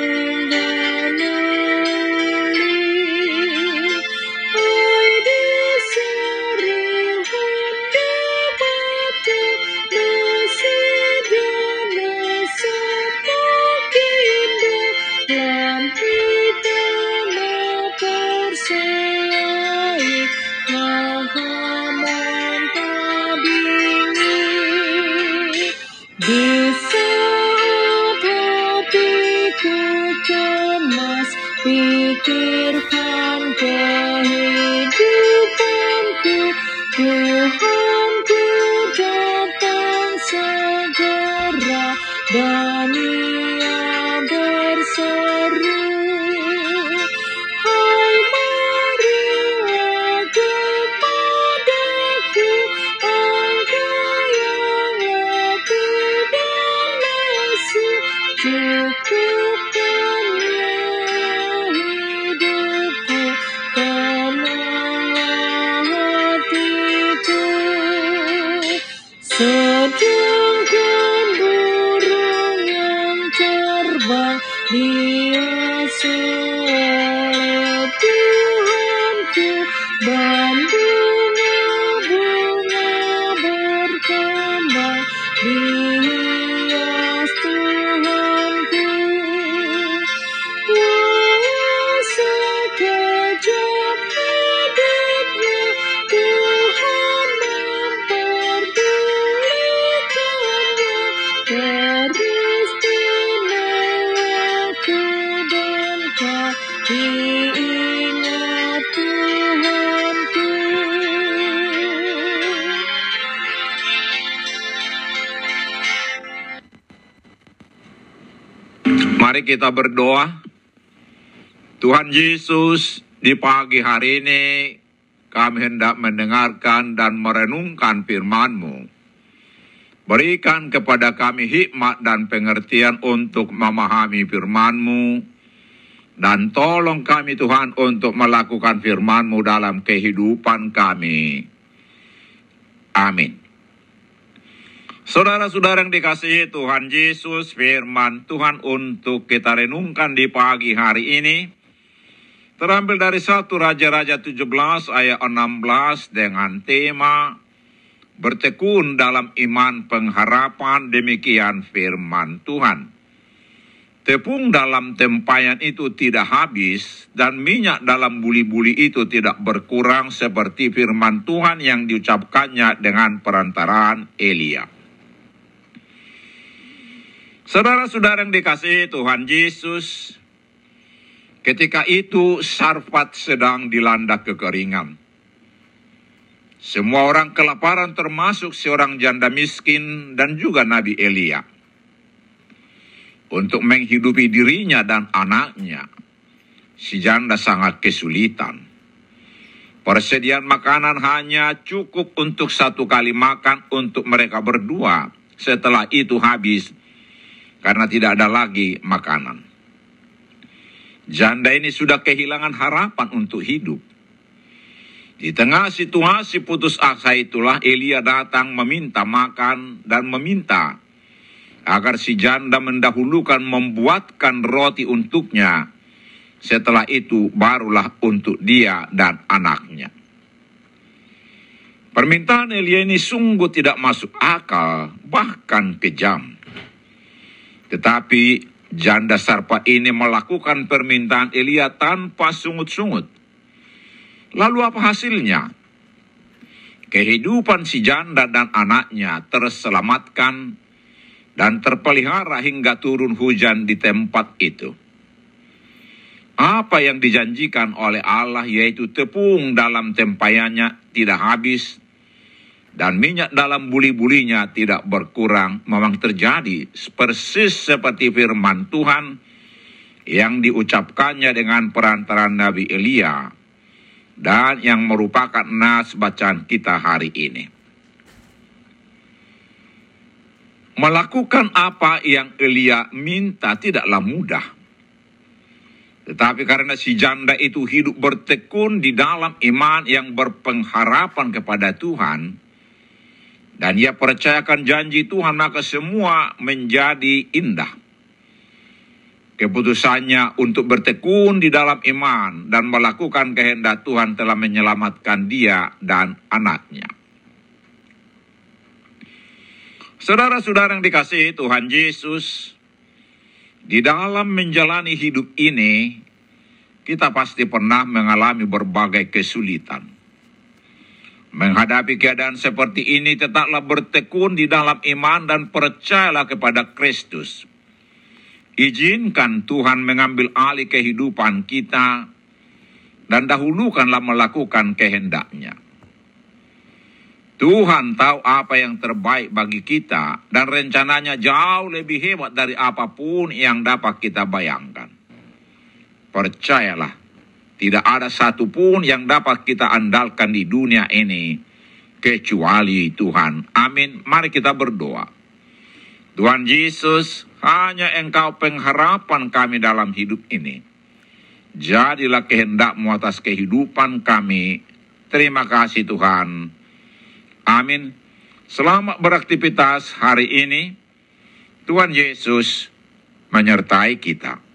Thank you. cemas Pikirkan kehidupanku. Tuhan ku datang segera Dan ia berseru. Hai marilah kepadaku Engkau yang lebih dan masih Cukup Dios. Mari kita berdoa. Tuhan Yesus, di pagi hari ini kami hendak mendengarkan dan merenungkan firman-Mu. Berikan kepada kami hikmat dan pengertian untuk memahami firman-Mu. Dan tolong kami Tuhan untuk melakukan firman-Mu dalam kehidupan kami. Amin. Saudara-saudara yang dikasihi Tuhan Yesus, firman Tuhan untuk kita renungkan di pagi hari ini. Terambil dari satu Raja-Raja 17 ayat 16 dengan tema Bertekun dalam iman pengharapan demikian firman Tuhan. Tepung dalam tempayan itu tidak habis dan minyak dalam buli-buli itu tidak berkurang seperti firman Tuhan yang diucapkannya dengan perantaraan Elia. Saudara-saudara yang dikasihi Tuhan Yesus, ketika itu Sarfat sedang dilanda kekeringan. Semua orang kelaparan termasuk seorang janda miskin dan juga Nabi Elia. Untuk menghidupi dirinya dan anaknya, si janda sangat kesulitan. Persediaan makanan hanya cukup untuk satu kali makan untuk mereka berdua. Setelah itu habis karena tidak ada lagi makanan. Janda ini sudah kehilangan harapan untuk hidup. Di tengah situasi putus asa itulah Elia datang meminta makan dan meminta agar si janda mendahulukan membuatkan roti untuknya. Setelah itu barulah untuk dia dan anaknya. Permintaan Elia ini sungguh tidak masuk akal, bahkan kejam. Tetapi janda sarpa ini melakukan permintaan Elia tanpa sungut-sungut. Lalu apa hasilnya? Kehidupan si janda dan anaknya terselamatkan dan terpelihara hingga turun hujan di tempat itu. Apa yang dijanjikan oleh Allah yaitu tepung dalam tempayannya tidak habis dan minyak dalam buli-bulinya tidak berkurang memang terjadi persis seperti firman Tuhan yang diucapkannya dengan perantaran Nabi Elia dan yang merupakan nas bacaan kita hari ini. Melakukan apa yang Elia minta tidaklah mudah. Tetapi karena si janda itu hidup bertekun di dalam iman yang berpengharapan kepada Tuhan, dan ia percayakan janji Tuhan, maka semua menjadi indah. Keputusannya untuk bertekun di dalam iman dan melakukan kehendak Tuhan telah menyelamatkan dia dan anaknya. Saudara-saudara yang dikasihi Tuhan Yesus, di dalam menjalani hidup ini, kita pasti pernah mengalami berbagai kesulitan. Menghadapi keadaan seperti ini, tetaplah bertekun di dalam iman dan percayalah kepada Kristus. Izinkan Tuhan mengambil alih kehidupan kita dan dahulukanlah melakukan kehendaknya. Tuhan tahu apa yang terbaik bagi kita dan rencananya jauh lebih hebat dari apa pun yang dapat kita bayangkan. Percayalah, tidak ada satupun yang dapat kita andalkan di dunia ini kecuali Tuhan. Amin. Mari kita berdoa. Tuhan Yesus, hanya Engkau pengharapan kami dalam hidup ini. Jadilah kehendakmu atas kehidupan kami. Terima kasih Tuhan. Amin. Selamat beraktivitas hari ini. Tuhan Yesus menyertai kita.